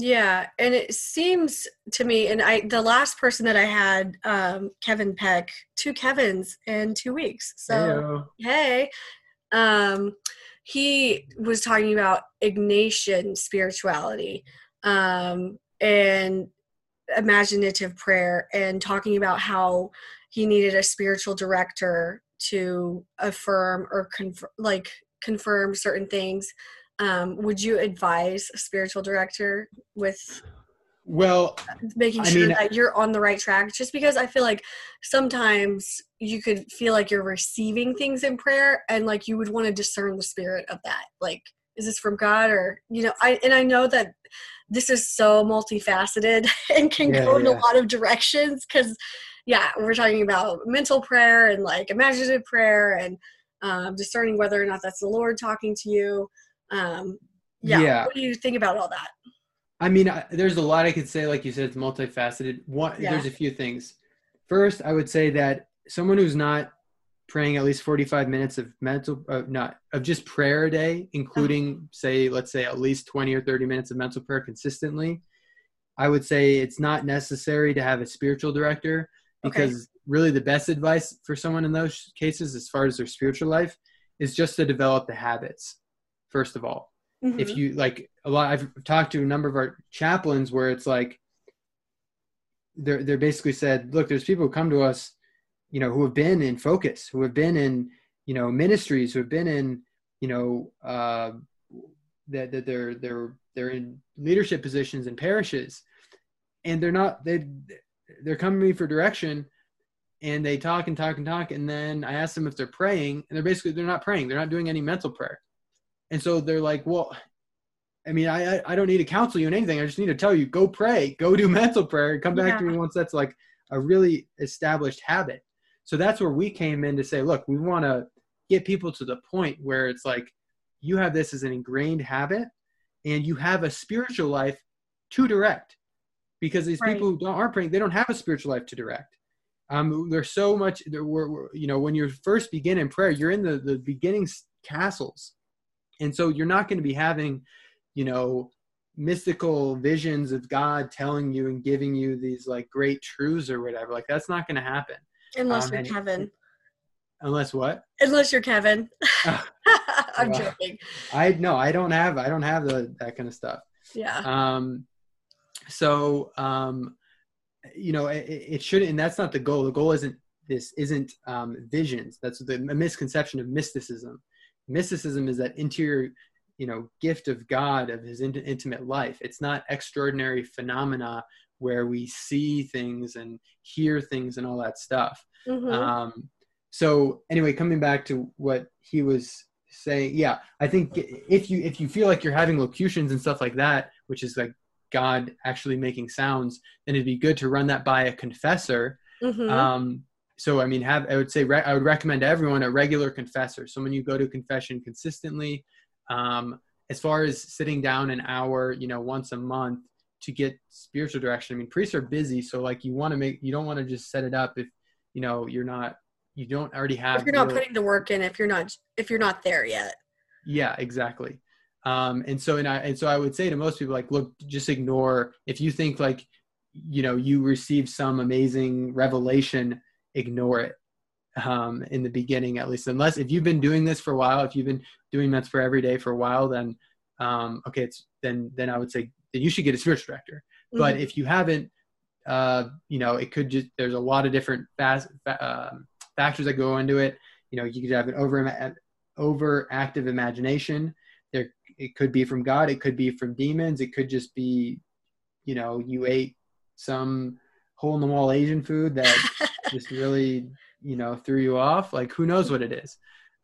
Yeah, and it seems to me, and I the last person that I had, um, Kevin Peck, two Kevins in two weeks. So hey, um, he was talking about Ignatian spirituality, um, and imaginative prayer, and talking about how he needed a spiritual director to affirm or like confirm certain things um, would you advise a spiritual director with Well, making I sure mean- that you're on the right track? Just because i feel like sometimes you could feel like you're receiving things in prayer and like you would want to discern the spirit of that. Like is this from god or you know i and i know that this is so multifaceted and can Yeah, go in a lot of directions because yeah we're talking about mental prayer and like imaginative prayer and um, discerning whether or not that's the lord talking to you um, yeah. Yeah. what do you think about all that I mean, I, there's a lot I could say. Like you said, it's multifaceted. One, Yeah. there's a few things. First, I would say that someone who's not praying at least 45 minutes of mental, uh, not of just prayer a day, including say, let's say at least 20 or 30 minutes of mental prayer consistently, I would say it's not necessary to have a spiritual director Okay. because really the best advice for someone in those cases, as far as their spiritual life, is just to develop the habits. First of all, if Mhm. you like a lot i've talked to a number of our chaplains where it's like they're they're basically said look there's people who come to us you know who have been in focus who have been in you know ministries who have been in you know uh that, that they're they're they're in leadership positions in parishes. And they're not they they're coming to me for direction and they talk and talk and talk and then i ask them if they're praying and they're basically they're not praying. They're not doing any mental prayer and so they're like well I mean, I I- don't need to counsel you in anything. I just need to tell you, go pray, go do mental prayer, and come back to me once that's like a really established habit. So that's where we came in to say, look, we want to get people to the point where it's like you have this as an ingrained habit, and you have a spiritual life to direct, because these Right. people who don't, aren't praying, they don't have a spiritual life to direct. Um, there's so much. There were, were- you know, when you first begin in prayer, you're in the the beginning castles, and so you're not going to be having you know mystical visions of god telling you and giving you these like great truths or whatever. Like that's not going to happen. Unless um, you're and- kevin. Unless what? Unless you're kevin. I'm Wow. joking. I no i don't have i don't have the that kind of stuff. Yeah. Um so um you know it, it shouldn't and that's not the goal. The goal isn't this isn't um visions. That's the a misconception of mysticism mysticism is that interior you know gift of god of his int- intimate life it's not extraordinary phenomena where we see things and hear things and all that stuff Mhm. um, so anyway, coming back to what he was saying, yeah, I think if you if you feel like you're having locutions and stuff like that, which is like God actually making sounds, then it'd be good to run that by a confessor. Mhm. Um, so I mean, have I would say re- I would recommend everyone a regular confessor, someone you go to confession consistently. Um, as far as sitting down an hour, you know, once a month to get spiritual direction. I mean, priests are busy, so like you want to make you don't want to just set it up if you know you're not you don't already have if you're not real- putting the work in if you're not if you're not there yet yeah exactly um and so and i and so i would say to most people like look just ignore if you think like you know you receive some amazing revelation ignore it um in the beginning at least. Unless if you've been doing this for a while if you've been doing meds for every day for a while then um okay it's then then i would say then you should get a spiritual director. But Mhm. if you haven't uh, you know it could just there's a lot of different fast, um, factors that go into it. You know you could have an over overactive imagination. There it could be from god it could be from demons it could just be you know you ate some hole in the wall asian food that just really you know threw you off like who knows what it is.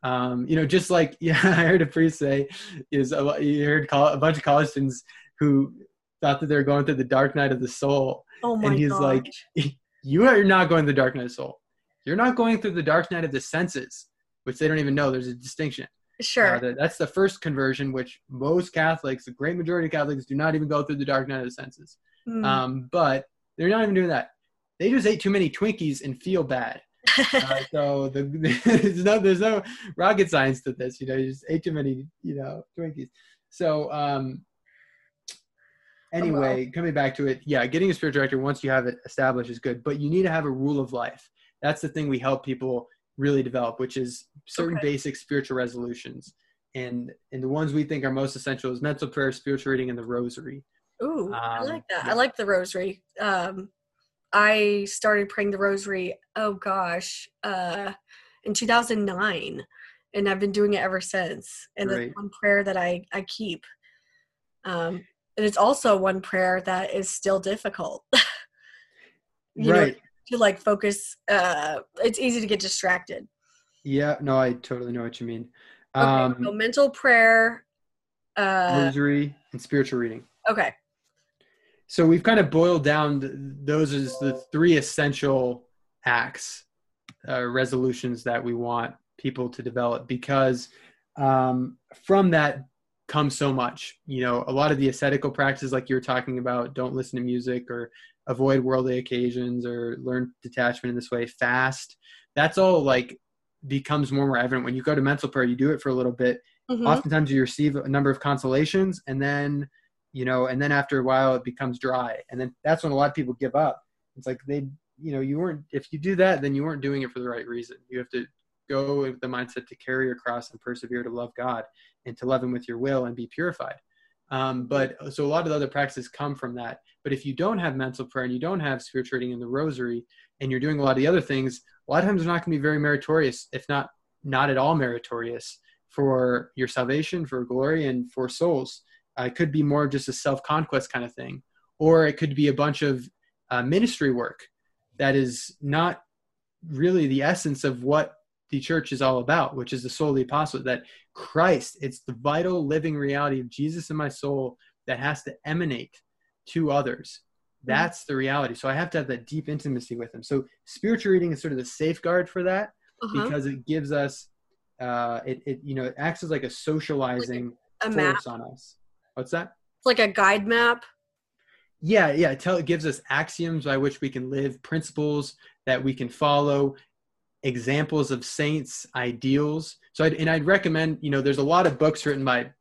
Um, you know just like yeah i heard a priest say is a, you heard col- a bunch of college students who thought that they were going through the dark night of the soul. Oh my and he's gosh. like you are not going through the dark night of the soul. You're not going through the dark night of the senses which they don't even know. There's a distinction. Sure. Uh, that- that's the first conversion which most catholics the great majority of catholics do not even go through the dark night of the senses. Mm. um, but they're not even doing that they just ate too many twinkies and feel bad uh, so the, there's no there's no rocket science to this. You know, you just ate too many you know Twinkies. So um, anyway, coming back to it, yeah, getting a spiritual director once you have it established is good, but you need to have a rule of life. That's the thing we help people really develop, which is certain Okay. basic spiritual resolutions. And and the ones we think are most essential is mental prayer, spiritual reading, and the rosary. Ooh, I Um, like that. yeah. I like the rosary. Um, I started praying the rosary. Oh gosh, uh, in 2009, and I've been doing it ever since. And Great. it's one prayer that I I keep. Um, and it's also one prayer that is still difficult. You know, right. to like focus. Uh, it's easy to get distracted. Yeah. No, I totally know what you mean. Okay, Um, so mental prayer. Uh, rosary and spiritual reading. okay. So we've kind of boiled down th- those as the three essential acts, uh, resolutions that we want people to develop because um, from that comes so much. You know, a lot of the ascetical practices, like you were talking about, don't listen to music or avoid worldly occasions or learn detachment in this way, fast. That's all like becomes more and more evident when you go to mental prayer. You do it for a little bit. Mhm. Oftentimes you receive a number of consolations and then you know, and then after a while it becomes dry. And then that's when a lot of people give up. It's like they, you know, you weren't, if you do that, then you weren't doing it for the right reason. You have to go with the mindset to carry your cross and persevere to love God and to love Him with your will and be purified. Um, but so a lot of the other practices come from that. But if you don't have mental prayer and you don't have spiritual reading in the rosary and you're doing a lot of the other things, a lot of times they're not going to be very meritorious, if not not at all meritorious for your salvation, for glory, and for souls. Uh, it could be more just a self conquest kind of thing, or it could be a bunch of uh, ministry work that is not really the essence of what the church is all about, which is the soul of the apostle. That Christ, it's the vital living reality of Jesus in my soul that has to emanate to others. That's the reality. So I have to have that deep intimacy with him. So spiritual reading is sort of the safeguard for that Uh-huh. because it gives us uh it, it you know it acts as like a socializing A map. force on us what's that? It's like a guide map. yeah yeah. It, tell, it gives us axioms by which we can live principles that we can follow examples of saints ideals. So I'd, and i'd recommend you know there's a lot of books written by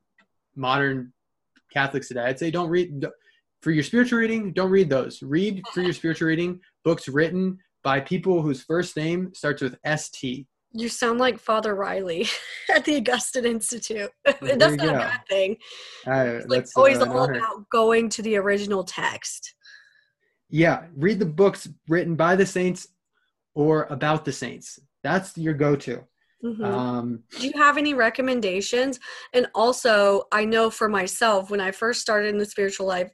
modern catholics today. I'd say don't read don't- for your spiritual reading don't read those. Read for your spiritual reading books written by people whose first name starts with st You sound like Father Riley at the Augustine Institute. That's not a bad thing. Uh, It's like always uh, all about going to the original text. Yeah, read the books written by the saints or about the saints. That's your go-to. Mhm. Um, Do you have any recommendations? And also, I know for myself, when I first started in the spiritual life,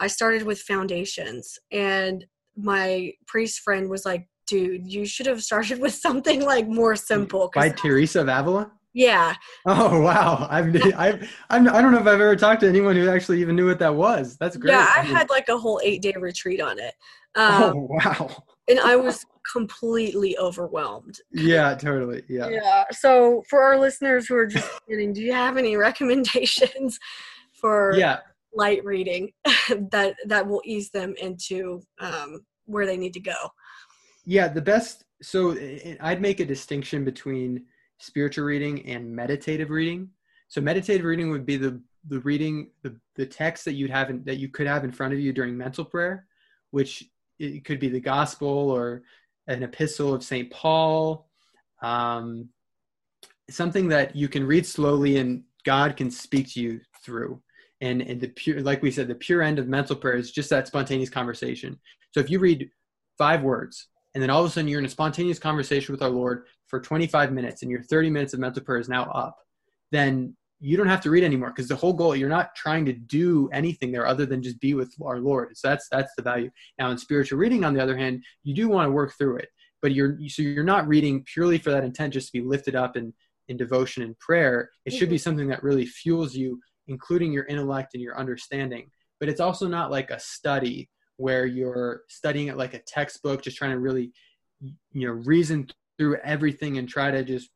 I started with foundations. And my priest friend was like, dude, you should have started with something like more simple. by Teresa of Avila. yeah. Oh wow, I've, I've I'm, I don't know if I've ever talked to anyone who actually even knew what that was. That's great. Yeah, I had like a whole eight day retreat on it. Um, oh wow. and I was completely overwhelmed. Yeah, totally. Yeah. Yeah. So for our listeners who are just kidding, do you have any recommendations for Yeah. light reading that that will ease them into um, where they need to go? Yeah, the best. So i- I'd make a distinction between spiritual reading and meditative reading. So meditative reading would be the the reading the the text that you'd have in, that you could have in front of you during mental prayer, which it could be the gospel or an epistle of Saint Paul, um, something that you can read slowly and God can speak to you through. And, and the pure, like we said, the pure end of mental prayer is just that spontaneous conversation. So if you read five words and then all of a sudden you're in a spontaneous conversation with our Lord for 25 minutes and your 30 minutes of mental prayer is now up, then you don't have to read anymore because the whole goal you're not trying to do anything there other than just be with our Lord. So that's that's the value. Now in spiritual reading, on the other hand, you do want to work through it, but you're so you're not reading purely for that intent just to be lifted up in in devotion and prayer. It should be mm-hmm. something that really fuels you, including your intellect and your understanding. But it's also not like a study where you're studying it like a textbook, just trying to really, you know, reason through everything and try to just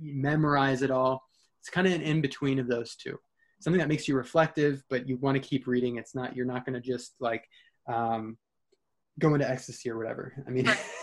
memorize it all. It's kind of an in between of those two. Something that makes you reflective, but you want to keep reading. It's not you're not going to just like um, go into ecstasy or whatever. I mean,